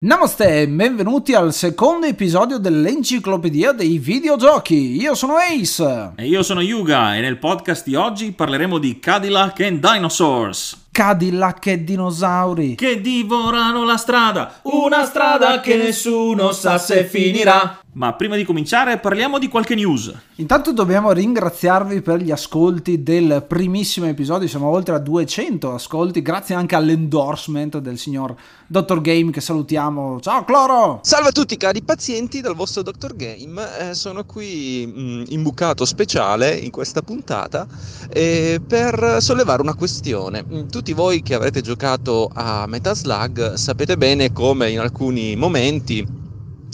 Namaste e benvenuti al secondo episodio dell'Enciclopedia dei Videogiochi. Io sono Ace. E io sono Yuga e nel podcast di oggi parleremo di Cadillac and Dinosaurs. Cadillac e dinosauri. Che divorano la strada, una strada che nessuno sa se finirà. Ma prima di cominciare parliamo di qualche news. Intanto dobbiamo ringraziarvi per gli ascolti del primissimo episodio, siamo oltre a 200 ascolti, grazie anche all'endorsement del signor Dr. Game che salutiamo. Ciao Cloro! Salve a tutti cari pazienti dal vostro Dr. Game, eh, sono qui mh, mm, imbucato speciale in questa puntata eh, per sollevare una questione. Mm, tutti voi che avrete giocato a Metal Slug sapete bene come in alcuni momenti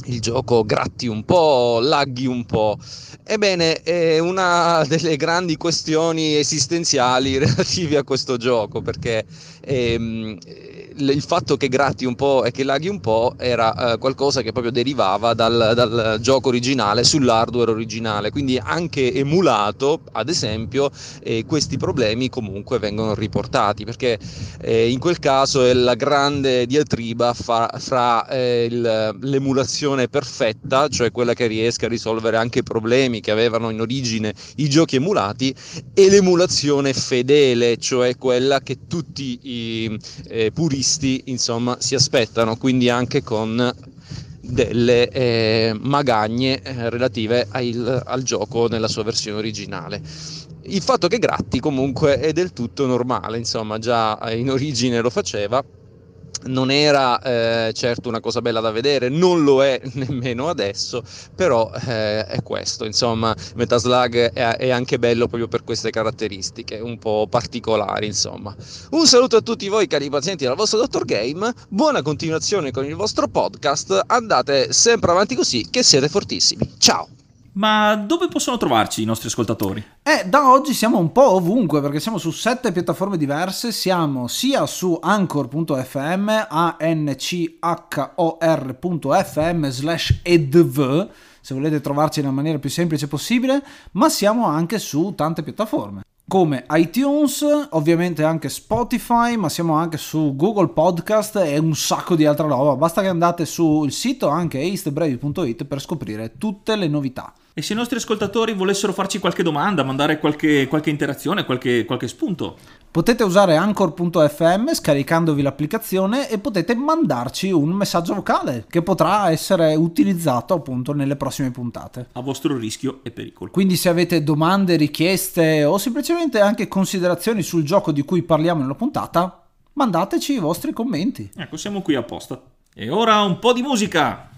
il gioco gratti un po', laghi un po'. Ebbene, è una delle grandi questioni esistenziali relative a questo gioco, perché ehm, il fatto che gratti un po' e che laghi un po' era eh, qualcosa che proprio derivava dal, dal, gioco originale sull'hardware originale, quindi anche emulato, ad esempio, eh, questi problemi comunque vengono riportati, perché eh, in quel caso è la grande diatriba fra, fra eh, il, l'emulazione perfetta, cioè quella che riesca a risolvere anche i problemi che avevano in origine i giochi emulati, e l'emulazione fedele, cioè quella che tutti i eh, puristi insomma si aspettano, quindi anche con delle eh, magagne eh, relative al, al gioco nella sua versione originale. Il fatto che gratti comunque è del tutto normale, insomma già in origine lo faceva non era eh, certo una cosa bella da vedere, non lo è nemmeno adesso, però eh, è questo, insomma, Metaslug è, è, anche bello proprio per queste caratteristiche un po' particolari, insomma. Un saluto a tutti voi cari pazienti dal vostro Dottor Game, buona continuazione con il vostro podcast, andate sempre avanti così che siete fortissimi. Ciao! Ma dove possono trovarci i nostri ascoltatori? Eh, da oggi siamo un po' ovunque perché siamo su sette piattaforme diverse, siamo sia su anchor.fm, a-n-c-h-o-r.fm slash edv, se volete trovarci nella maniera più semplice possibile, ma siamo anche su tante piattaforme come iTunes, ovviamente anche Spotify, ma siamo anche su Google Podcast e un sacco di altra roba. Basta che andate sul sito anche eastbrevi.it per scoprire tutte le novità. E se i nostri ascoltatori volessero farci qualche domanda, mandare qualche, qualche interazione, qualche, qualche spunto? Potete usare anchor.fm scaricandovi l'applicazione e potete mandarci un messaggio vocale che potrà essere utilizzato appunto nelle prossime puntate. A vostro rischio e pericolo. Quindi se avete domande, richieste o semplicemente anche considerazioni sul gioco di cui parliamo nella puntata, mandateci i vostri commenti. Ecco, siamo qui apposta. E ora un po' di musica!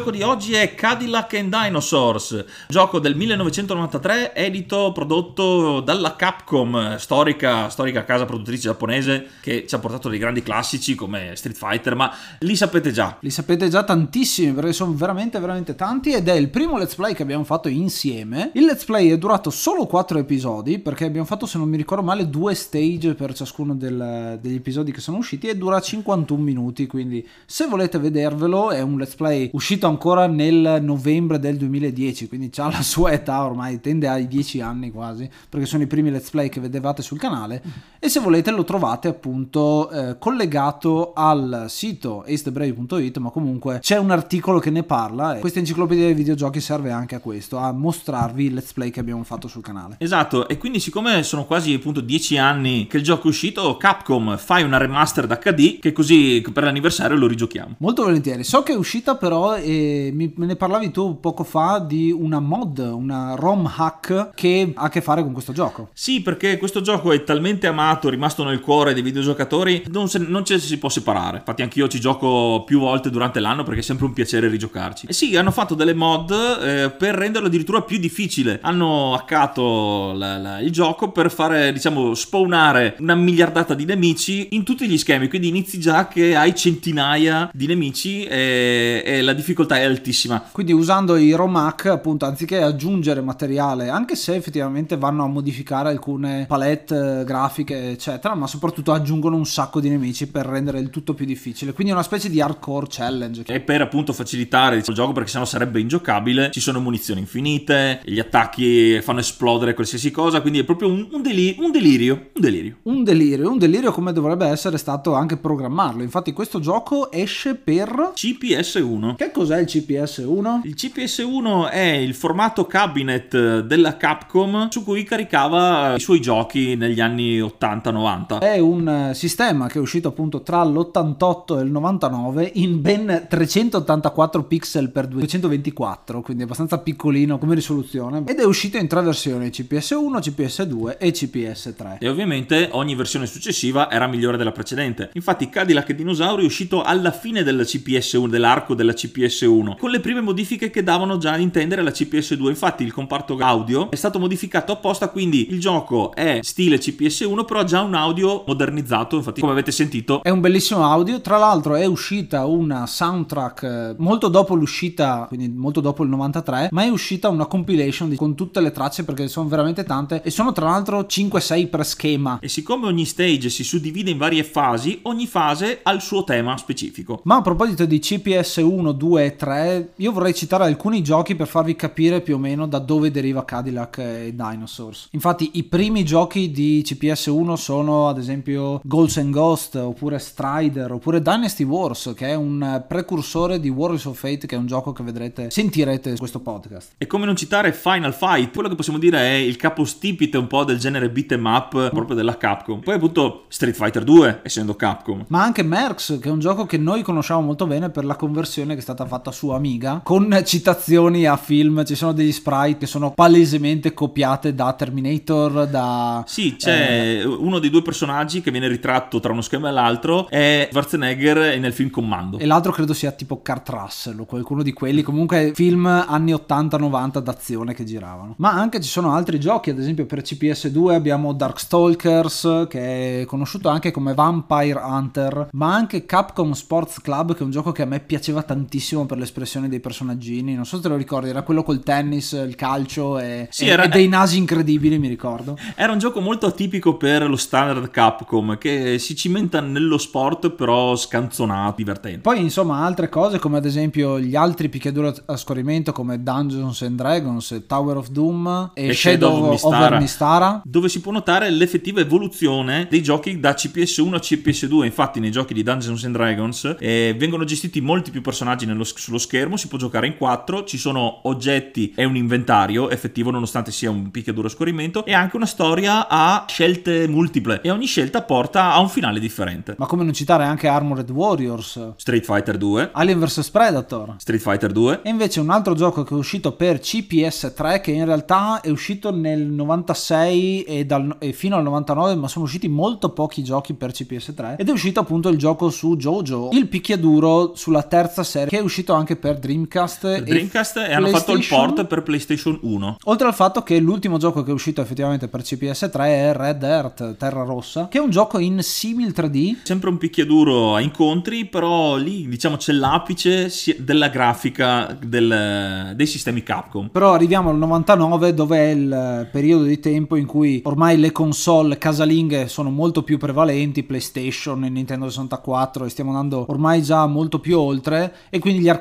Gioco di oggi è Cadillac and Dinosaurs, gioco del 1993, edito, prodotto dalla Capcom, storica, storica casa produttrice giapponese che ci ha portato dei grandi classici come Street Fighter, ma li sapete già. Li sapete già tantissimi perché sono veramente veramente tanti ed è il primo let's play che abbiamo fatto insieme. Il let's play è durato solo 4 episodi perché abbiamo fatto se non mi ricordo male due stage per ciascuno del, degli episodi che sono usciti e dura 51 minuti, quindi se volete vedervelo è un let's play uscito ancora nel novembre del 2010, quindi ha la sua età ormai, tende ai 10 anni quasi, perché sono i primi let's play che vedevate sul canale e se volete lo trovate appunto eh, collegato al sito acethebrave.it, ma comunque c'è un articolo che ne parla e questa enciclopedia dei videogiochi serve anche a questo, a mostrarvi il let's play che abbiamo fatto sul canale. Esatto, e quindi siccome sono quasi appunto 10 anni che il gioco è uscito, Capcom fai una remastered HD che così per l'anniversario lo rigiochiamo. Molto volentieri. So che è uscita però e mi, me ne parlavi tu poco fa di una mod, una ROM hack che ha a che fare con questo gioco. Sì, perché questo gioco è talmente amato, è rimasto nel cuore dei videogiocatori, non, se, non ci si può separare. Infatti anch'io ci gioco più volte durante l'anno perché è sempre un piacere rigiocarci. E sì, hanno fatto delle mod eh, per renderlo addirittura più difficile. Hanno hackato la, la, il gioco per fare, diciamo, spawnare una miliardata di nemici in tutti gli schemi, quindi inizi già che hai centinaia di nemici e, e la difficoltà è altissima. Quindi usando i ROM hack, appunto, anziché aggiungere materiale, anche se effettivamente vanno a modificare alcune palette eh, grafiche, eccetera, ma soprattutto aggiungono un sacco di nemici per rendere il tutto più difficile. Quindi è una specie di hardcore challenge. E per appunto facilitare il gioco, perché sennò sarebbe ingiocabile, ci sono munizioni infinite, gli attacchi fanno esplodere qualsiasi cosa, quindi è proprio un, un, deli- un delirio. Un delirio. Un delirio, un delirio come dovrebbe essere stato anche programmarlo. Infatti questo gioco esce per CPS1. Che cos'è il CPS1? Il CPS1 è il formato cabinet della Capcom su cui caricava i suoi giochi negli anni 80-90. È un eh, sistema che è uscito appunto tra l'88 e il 99 in ben 384 pixel per 224, quindi abbastanza piccolino come risoluzione ed è uscito in tre versioni, CPS1, CPS2 e CPS3. E ovviamente ogni versione successiva era migliore della precedente. Infatti Cadillac Dinosauri è uscito alla fine della CPS1, dell'arco della CPS1, con le prime modifiche che davano già ad intendere la CPS2. Infatti il comparto audio è stato modificato apposta, quindi il gioco è stile CPS1, però ha già un audio modernizzato, infatti come avete sentito. È un bellissimo audio, tra l'altro è uscita una soundtrack eh, molto dopo l'uscita, quindi molto dopo il 93, ma è uscita una compilation con tutte le tracce perché sono veramente tante e sono tra l'altro 5-6 per schema. E siccome ogni stage si suddivide in varie fasi, ogni fase ha il suo tema specifico. Ma a proposito di CPS 1, 2 e 3, io vorrei citare alcuni giochi per farvi capire più o meno da dove deriva Cadillac e Dinosaurs. Infatti i primi giochi di CPS 1 sono ad esempio Ghosts and Ghost oppure Strider oppure Dynasty Wars che è un precursore di Warriors of Fate che è un gioco che vedrete, sentirete in questo podcast. E come non citare Final Fight, quello che possiamo dire è il capostipite un po' del genere beat 'em up proprio della Capcom. Poi appunto Street Fighter 2 essendo Capcom. Ma anche Merx che è un gioco che noi conosciamo molto bene per la conversione che è stata fatta su Amiga con citazioni a film, ci sono degli sprite che sono palesemente copiate da Terminator, da... Sì, c'è eh... uno dei due personaggi che viene ritratto tra uno schermo e l'altro è Schwarzenegger nel film Commando. E l'altro credo sia tipo Kurt Russell o qualcuno di quelli, comunque film anni 80-90 d'azione che giravano. Ma anche ci sono altri giochi, ad esempio per CPS2 abbiamo Darkstalkers che è conosciuto anche come Vampire Hunter, ma anche Capcom Sports Club che è un gioco che a me piaceva tantissimo per l'espressione dei personaggini, non so se te lo ricordi, era quello col tennis, il calcio e, Sì, era- e dei nasi incredibili mi ricordo. Era un gioco molto atipico per lo standard Capcom che si cimenta nello sport però scanzonato, divertente. Poi insomma altre cose come ad esempio gli altri picchiaduro a scorrimento come Dungeons and Dragons, Tower of Doom e, E Shadow, Shadow of over. Mistara. dove si può notare l'effettiva evoluzione dei giochi da CPS1 a CPS2. Infatti, nei giochi di Dungeons and Dragons eh, vengono gestiti molti più personaggi nello- sullo schermo. Si può giocare in quattro. Ci sono oggetti e un inventario effettivo, nonostante sia un picchiaduro a scorrimento, e anche una storia a scelte multiple. E ogni scelta porta a un finale differente. Ma come non citare anche Armored Warriors, Street Fighter 2, Alien vs Predator. Street Fighter 2. E invece un altro gioco che è uscito per CPS3 che in realtà è uscito nel 96 e, dal- e fino al 99 ma sono usciti molto pochi giochi per CPS3 ed è uscito appunto il gioco su JoJo, il picchiaduro sulla terza serie che è uscito uscito anche per Dreamcast Per e Dreamcast e hanno fatto il port per PlayStation 1. Oltre al fatto che l'ultimo gioco che è uscito effettivamente per CPS3 è Red Earth, Terra Rossa, che è un gioco in simil 3D. Sempre un picchiaduro a incontri, però lì diciamo c'è l'apice della grafica del- dei sistemi Capcom. Però arriviamo al 99 dove è il periodo di tempo in cui ormai le console casalinghe sono molto più prevalenti, PlayStation e Nintendo 64 e stiamo andando ormai già molto più oltre e quindi gli arcade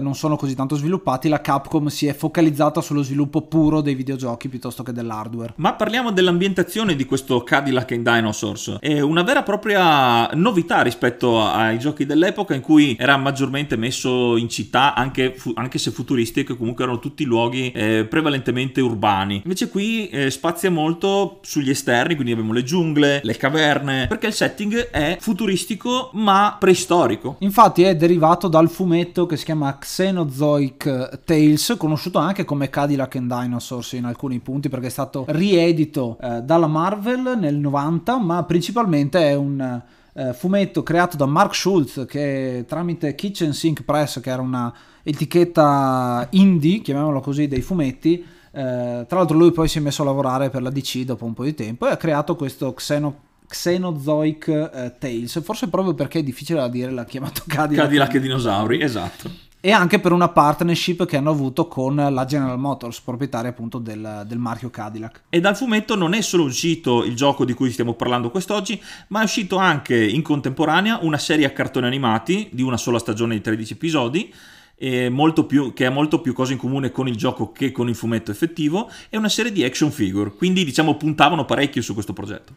non sono così tanto sviluppati, la Capcom si è focalizzata sullo sviluppo puro dei videogiochi piuttosto che dell'hardware. Ma parliamo dell'ambientazione di questo Cadillac and Dinosaurs. È una vera e propria novità rispetto ai giochi dell'epoca in cui era maggiormente messo in città, anche, fu- anche se futuristiche, comunque erano tutti luoghi eh, prevalentemente urbani. Invece qui eh, spazia molto sugli esterni, quindi abbiamo le giungle, le caverne, perché il setting è futuristico ma preistorico. Infatti è derivato dal fumetto che si chiama Xenozoic Tales, conosciuto anche come Cadillac and Dinosaurs in alcuni punti perché è stato riedito eh, dalla Marvel nel 90, ma principalmente è un eh, fumetto creato da Mark Schultz che tramite Kitchen Sink Press, che era una etichetta indie, chiamiamola così, dei fumetti, eh, tra l'altro lui poi si è messo a lavorare per la DC dopo un po' di tempo e ha creato questo Xeno Xenozoic eh, Tales, forse proprio perché è difficile da dire, l'ha chiamato Cadillac. Cadillac e dinosauri, esatto. E anche per una partnership che hanno avuto con la General Motors, proprietaria appunto del, del marchio Cadillac. E dal fumetto non è solo uscito il gioco di cui stiamo parlando quest'oggi, ma è uscito anche in contemporanea una serie a cartoni animati di una sola stagione di 13 episodi. molto più, che ha molto più cose in comune con il gioco che con il fumetto effettivo e una serie di action figure quindi diciamo puntavano parecchio su questo progetto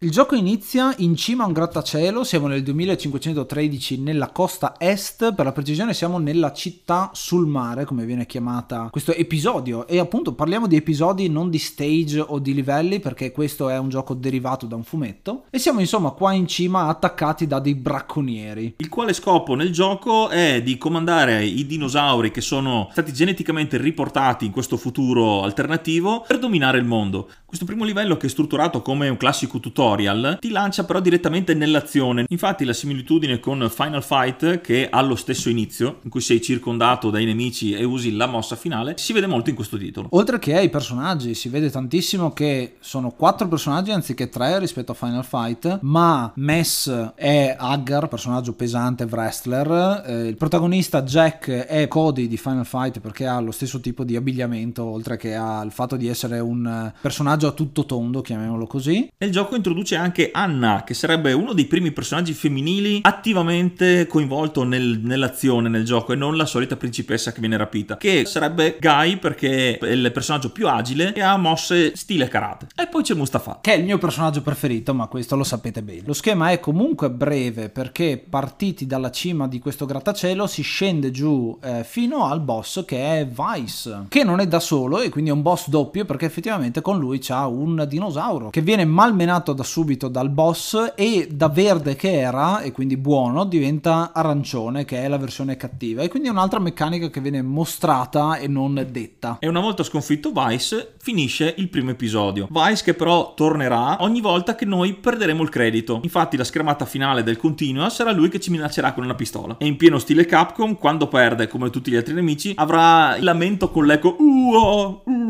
Il gioco inizia in cima a un grattacielo, siamo nel 2513 nella costa est, per la precisione siamo nella città sul mare, come viene chiamata questo episodio, e appunto parliamo di episodi non di stage o di livelli, perché questo è un gioco derivato da un fumetto, e siamo insomma qua in cima attaccati da dei bracconieri. il quale scopo nel gioco è di comandare i dinosauri che sono stati geneticamente riportati in questo futuro alternativo per dominare il mondo. Questo primo livello che è strutturato come un classico tutorial ti lancia però direttamente nell'azione. Infatti la similitudine con Final Fight che ha lo stesso inizio, in cui sei circondato dai nemici e usi la mossa finale, si vede molto in questo titolo. Oltre che ai personaggi, si vede tantissimo che sono quattro personaggi anziché tre rispetto a Final Fight, ma Mess è Haggar, personaggio pesante wrestler, eh, il protagonista Jack è Cody di Final Fight perché ha lo stesso tipo di abbigliamento, oltre che ha il fatto di essere un personaggio a tutto tondo, chiamiamolo così. E il gioco introduce anche Anna, che sarebbe uno dei primi personaggi femminili attivamente coinvolto nel- nell'azione nel gioco e non la solita principessa che viene rapita, che sarebbe Guy perché è il personaggio più agile e ha mosse stile karate. E poi c'è Mustafa. che è il mio personaggio preferito, ma questo lo sapete bene. Lo schema è comunque breve perché partiti dalla cima di questo grattacielo si scende giù eh, fino al boss che è Vice, che non è da solo e quindi è un boss doppio perché effettivamente con lui c'ha un dinosauro che viene malmenato da subito dal boss e da verde che era e quindi buono diventa arancione che è la versione cattiva e quindi è un'altra meccanica che viene mostrata e non detta. E una volta sconfitto Vice, finisce il primo episodio. Vice che però tornerà ogni volta che noi perderemo il credito. Infatti la schermata finale del Continua sarà lui che ci minaccerà con una pistola. E in pieno stile Capcom, quando perde, come tutti gli altri nemici, avrà il lamento con l'eco "Ua, ua, ua".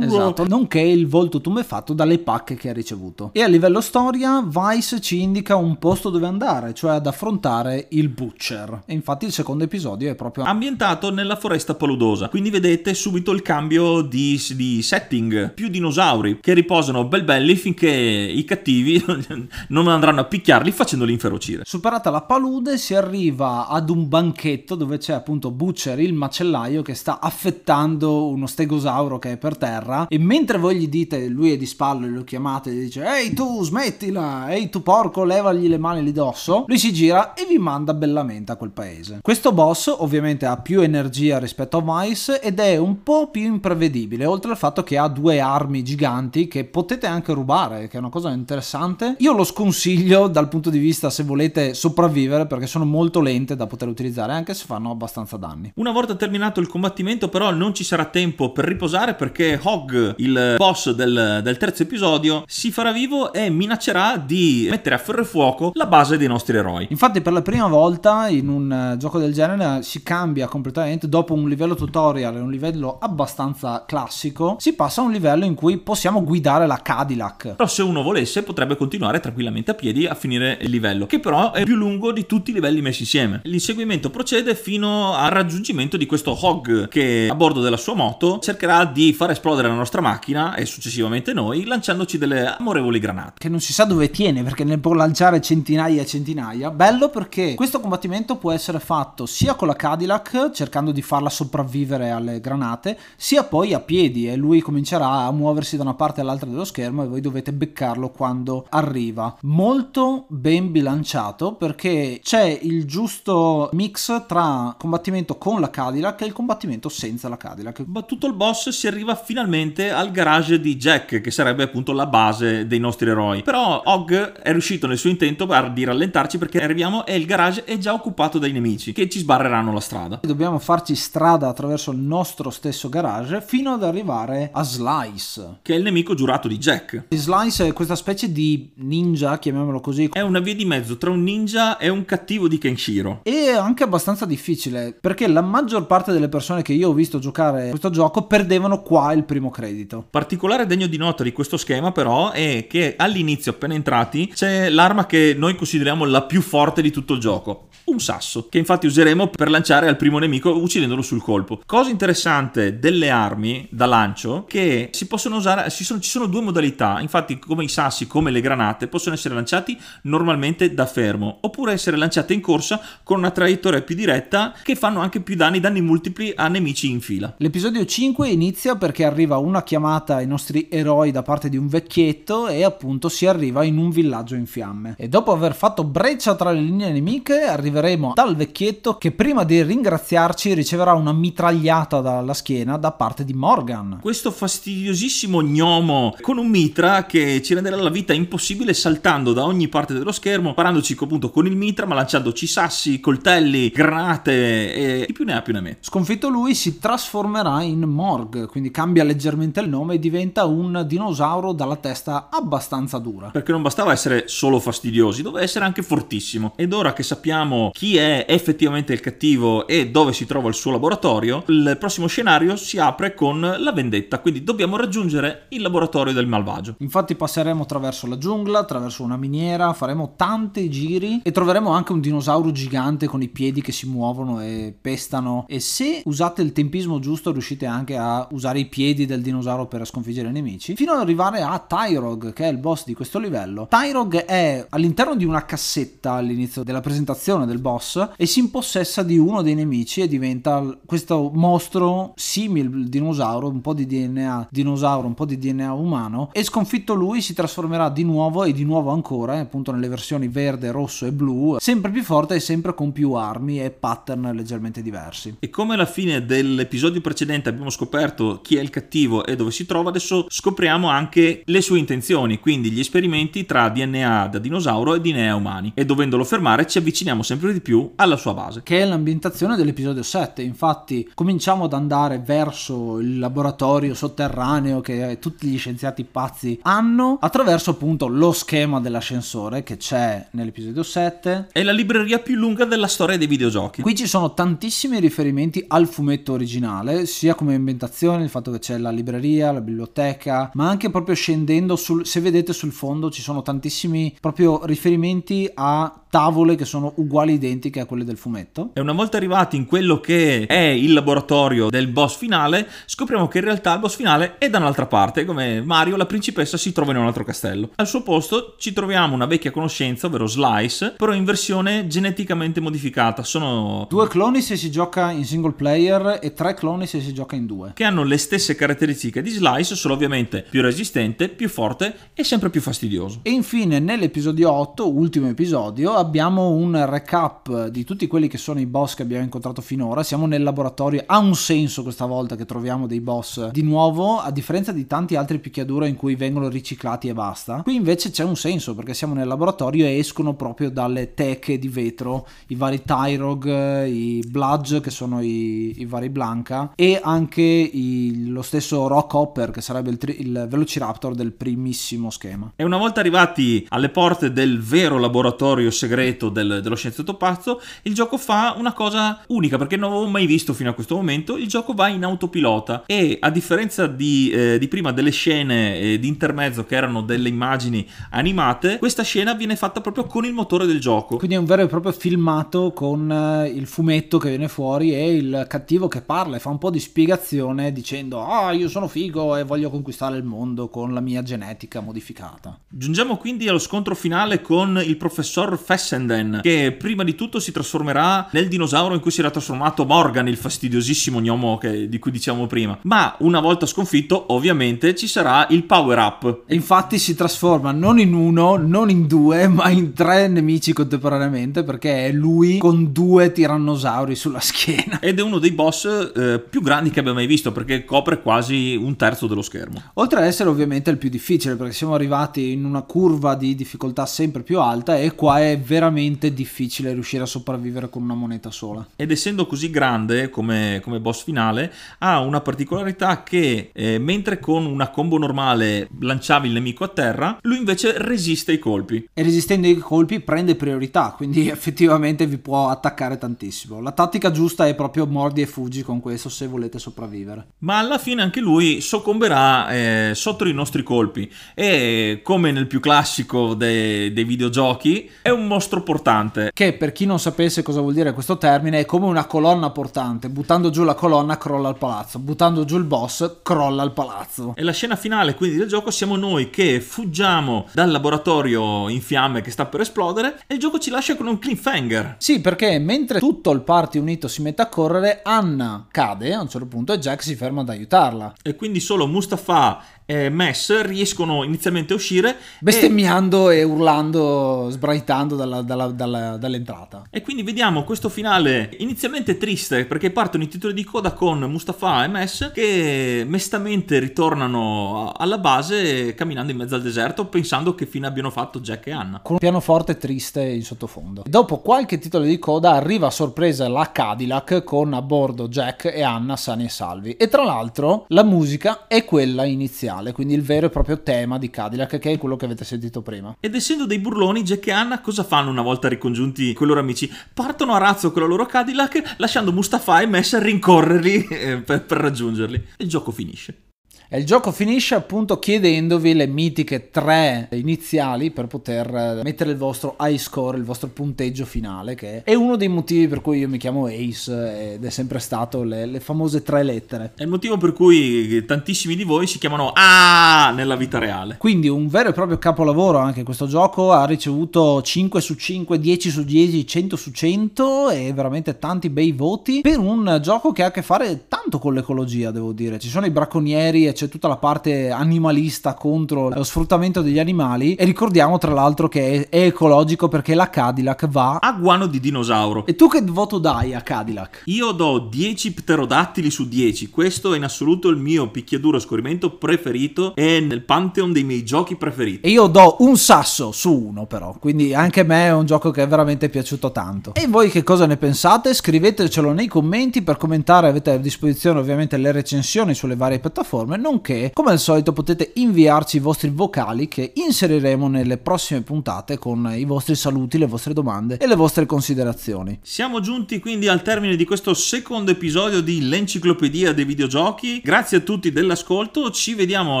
Esatto, nonché il volto tumefatto dalle pacche che ha ricevuto. E a livello storia, Vice ci indica un posto dove andare, cioè ad affrontare il Butcher. E infatti il secondo episodio è proprio ambientato nella foresta paludosa. Quindi vedete subito il cambio di, di setting. Più dinosauri che riposano bel belli finché i cattivi non andranno a picchiarli facendoli inferocire. Superata la palude si arriva ad un banchetto dove c'è appunto Butcher il macellaio che sta affettando uno stegosauro che è per terra e mentre voi gli dite lui è di spalle lo chiamate e dice ehi tu smettila ehi tu porco levagli le mani lì dosso lui si gira e vi manda bellamente a quel paese. Questo boss ovviamente ha più energia rispetto a Vice ed è un po' più imprevedibile oltre al fatto che ha due armi giganti che potete anche rubare che è una cosa interessante. Io lo sconsiglio dal punto di vista se volete sopravvivere perché sono molto lente da poter utilizzare anche se fanno abbastanza danni. Una volta terminato il combattimento, però, non ci sarà tempo per riposare perché Hog, il boss del, del terzo episodio, si farà vivo e e minaccerà di mettere a ferro e fuoco la base dei nostri eroi. Infatti per la prima volta in un eh, gioco del genere si cambia completamente dopo un livello tutorial e un livello abbastanza classico, si passa a un livello in cui possiamo guidare la Cadillac. Però se uno volesse potrebbe continuare tranquillamente a piedi a finire il livello, che però è più lungo di tutti i livelli messi insieme. L'inseguimento procede fino al raggiungimento di questo Hog che a bordo della sua moto cercherà di far esplodere la nostra macchina e successivamente noi lanciandoci delle amorevoli granate. Che non si sa dove tiene perché ne può lanciare centinaia e centinaia. Bello perché questo combattimento può essere fatto sia con la Cadillac cercando di farla sopravvivere alle granate, sia poi a piedi e lui comincerà a muoversi da una parte all'altra dello schermo e voi dovete beccarlo quando arriva. Molto ben bilanciato perché c'è il giusto mix tra combattimento con la Cadillac e il combattimento senza la Cadillac. Battuto il boss si arriva finalmente al garage di Jack che sarebbe appunto la base dei nostri eroi. Però Hog è riuscito nel suo intento di rallentarci perché arriviamo e il garage è già occupato dai nemici che ci sbarreranno la strada. Dobbiamo farci strada attraverso il nostro stesso garage fino ad arrivare a Slice. Che è il nemico giurato di Jack. Slice è questa specie di ninja, chiamiamolo così. È una via di mezzo tra un ninja e un cattivo di Kenshiro. E anche abbastanza difficile perché la maggior parte delle persone che io ho visto giocare questo gioco perdevano qua il primo credito. Particolare degno di nota di questo schema però è che all'inizio appena entrati c'è l'arma che noi consideriamo la più forte di tutto il gioco, un sasso, che infatti useremo per lanciare al primo nemico uccidendolo sul colpo. Cosa interessante delle armi da lancio che si possono usare, ci sono, ci sono due modalità, infatti come i sassi, come le granate, possono essere lanciati normalmente da fermo, oppure essere lanciate in corsa con una traiettoria più diretta che fanno anche più danni, danni multipli a nemici in fila. L'episodio 5 inizia perché arriva una chiamata ai nostri eroi da parte di un vecchietto e appunto si arriva in un villaggio in fiamme. E dopo aver fatto breccia tra le linee nemiche arriveremo dal vecchietto che prima di ringraziarci riceverà una mitragliata dalla schiena da parte di Morgan. Questo fastidiosissimo gnomo con un mitra che ci renderà la vita impossibile saltando da ogni parte dello schermo, parandoci appunto con il mitra ma lanciandoci sassi, coltelli, granate e chi più ne ha più ne mette. Sconfitto lui si trasformerà in Morg, quindi cambia leggermente il nome e diventa un dinosauro dalla testa abbastanza dura. Perché non bastava essere solo fastidiosi, doveva essere anche fortissimo. Ed ora che sappiamo chi è effettivamente il cattivo e dove si trova il suo laboratorio, il prossimo scenario si apre con la vendetta, quindi dobbiamo raggiungere il laboratorio del malvagio. Infatti passeremo attraverso la giungla, attraverso una miniera, faremo tanti giri e troveremo anche un dinosauro gigante con i piedi che si muovono e pestano e se usate il tempismo giusto riuscite anche a usare i piedi del dinosauro per sconfiggere i nemici fino ad arrivare a Tyrog che è il boss di questo livello. Tyrog è all'interno di una cassetta all'inizio della presentazione del boss e si impossessa di uno dei nemici e diventa questo mostro simile al dinosauro, un po' di DNA dinosauro, un po' di DNA umano e sconfitto lui si trasformerà di nuovo e di nuovo ancora, appunto nelle versioni verde, rosso e blu, sempre più forte e sempre con più armi e pattern leggermente diversi. E come alla fine dell'episodio precedente abbiamo scoperto chi è il cattivo e dove si trova, adesso scopriamo anche le sue intenzioni, quindi gli esperimenti tra DNA da dinosauro e DNA umani. E dovendolo fermare ci avviciniamo sempre di più alla sua base. Che è l'ambientazione dell'episodio 7, infatti cominciamo ad andare verso il laboratorio sotterraneo che tutti gli scienziati pazzi hanno attraverso appunto lo schema dell'ascensore che c'è nell'episodio 7. È la libreria più lunga della storia dei videogiochi. Qui ci sono tantissimi riferimenti al fumetto originale, sia come ambientazione, il fatto che c'è la libreria, la biblioteca, ma anche proprio scendendo sul se vedete sul fondo ci sono tantissimi proprio riferimenti a tavole che sono uguali identiche a quelle del fumetto. E una volta arrivati in quello che è il laboratorio del boss finale, scopriamo che in realtà il boss finale è da un'altra parte, come Mario, la principessa si trova in un altro castello. Al suo posto ci troviamo una vecchia conoscenza, ovvero Slice, però in versione geneticamente modificata. Sono due cloni se si gioca in single player e tre cloni se si gioca in due. Che hanno le stesse caratteristiche di Slice, solo ovviamente più resistente, più forte e sempre più fastidioso. E infine nell'episodio 8, ultimo episodio, abbiamo un recap di tutti quelli che sono i boss che abbiamo incontrato finora. Siamo nel laboratorio, ha un senso questa volta che troviamo dei boss di nuovo, a differenza di tanti altri picchiaduro in cui vengono riciclati e basta. Qui invece c'è un senso perché siamo nel laboratorio e escono proprio dalle teche di vetro i vari Tyrog, i Bludge che sono i, i vari Blanca e anche i, lo stesso Rock Hopper che sarebbe il, tri, il Velociraptor del primissimo schema. E una volta arrivati alle porte del vero laboratorio segreto del- dello scienziato pazzo, il gioco fa una cosa unica perché non avevo mai visto fino a questo momento. Il gioco va in autopilota e a differenza di, eh, di prima delle scene eh, di intermezzo che erano delle immagini animate, questa scena viene fatta proprio con il motore del gioco. Quindi è un vero e proprio filmato con eh, il fumetto che viene fuori e il cattivo che parla e fa un po' di spiegazione dicendo ah io sono figo e voglio conquistare il mondo con la mia genetica modificata. Giungiamo quindi allo scontro finale con il professor Fessenden, che prima di tutto si trasformerà nel dinosauro in cui si era trasformato Morgan, il fastidiosissimo gnomo che- di cui diciamo prima. Ma una volta sconfitto, ovviamente, ci sarà il power up. E infatti si trasforma non in uno, non in due, ma in tre nemici contemporaneamente perché è lui con due tirannosauri sulla schiena. Ed è uno dei boss eh, più grandi che abbia mai visto, perché copre quasi un terzo dello schermo. Oltre ad essere ovviamente il più difficile perché siamo arrivati in una curva di difficoltà sempre più alta e qua è veramente difficile riuscire a sopravvivere con una moneta sola. Ed essendo così grande come, come boss finale, ha una particolarità che eh, mentre con una combo normale lanciavi il nemico a terra, lui invece resiste ai colpi. E resistendo ai colpi prende priorità, quindi effettivamente vi può attaccare tantissimo. La tattica giusta è proprio mordi e fuggi con questo se volete sopravvivere. Ma alla fine anche lui soccomberà eh, sotto i nostri colpi e come nel più classico de- dei videogiochi è un mostro portante. Che per chi non sapesse cosa vuol dire questo termine è come una colonna portante. Buttando giù la colonna crolla il palazzo, buttando giù il boss crolla il palazzo. E la scena finale quindi del gioco siamo noi che fuggiamo dal laboratorio in fiamme che sta per esplodere e il gioco ci lascia con un cliffhanger. Sì, perché mentre tutto il party unito si mette a correre, Anna cade a un certo punto e Jack si ferma ad aiutarla, E quindi solo Mustafa e Mess riescono inizialmente a uscire e- bestemmiando e urlando, sbraitando dalla- dalla- dalla- dall'entrata. E quindi vediamo questo finale inizialmente triste perché partono i titoli di coda con Mustafa e Mess che mestamente ritornano alla base camminando in mezzo al deserto pensando che fine abbiano fatto Jack e Anna. Con un pianoforte triste in sottofondo. Dopo qualche titolo di coda arriva a sorpresa la Cadillac con a bordo Jack e Anna sani e salvi. E tra l'altro la musica è quella iniziale, quindi il vero e proprio tema di Cadillac che è quello che avete sentito prima. Ed essendo dei burloni, Jack e Anna cosa fanno una volta ricongiunti con i loro amici? Partono a razzo con la loro Cadillac lasciando Mustafa e Mess rincorrerli eh, per, per raggiungerli. E il gioco finisce. E il gioco finisce appunto chiedendovi le mitiche tre iniziali per poter eh, mettere il vostro high score, il vostro punteggio finale, che è uno dei motivi per cui io mi chiamo Ace ed è sempre stato le, le famose tre lettere. È il motivo per cui tantissimi di voi si chiamano A nella vita reale. Quindi un vero e proprio capolavoro anche questo gioco, ha ricevuto 5 su 5, 10 su 10, 100 su 100 e veramente tanti bei voti per un gioco che ha a che fare tanto con l'ecologia, devo dire. Ci sono i bracconieri e c'è tutta la parte animalista contro lo sfruttamento degli animali e ricordiamo tra l'altro che è, ecologico perché la Cadillac va... A guano di dinosauro. E tu che voto dai a Cadillac? Io do 10 pterodattili su 10. Questo è in assoluto il mio picchiaduro scorrimento preferito e nel pantheon dei miei giochi preferiti. E io do un sasso su uno però, quindi anche a me è un gioco che è veramente piaciuto tanto. E voi che cosa ne pensate? Scrivetecelo nei commenti per commentare, avete a disposizione ovviamente le recensioni sulle varie piattaforme, nonché come al solito potete inviarci i vostri vocali che inseriremo nelle prossime puntate con i vostri saluti, le vostre domande e le vostre considerazioni. Siamo giunti quindi al termine di questo secondo episodio di L'Enciclopedia dei Videogiochi. Grazie a tutti dell'ascolto, ci vediamo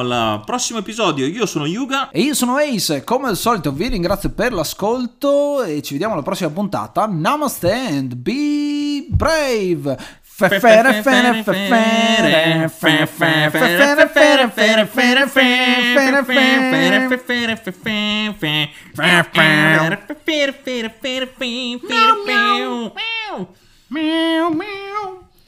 al prossimo episodio. Io sono Yuga. E io sono Ace, come al solito vi ringrazio per l'ascolto e ci vediamo alla prossima puntata. Namaste and be brave! Meow meow.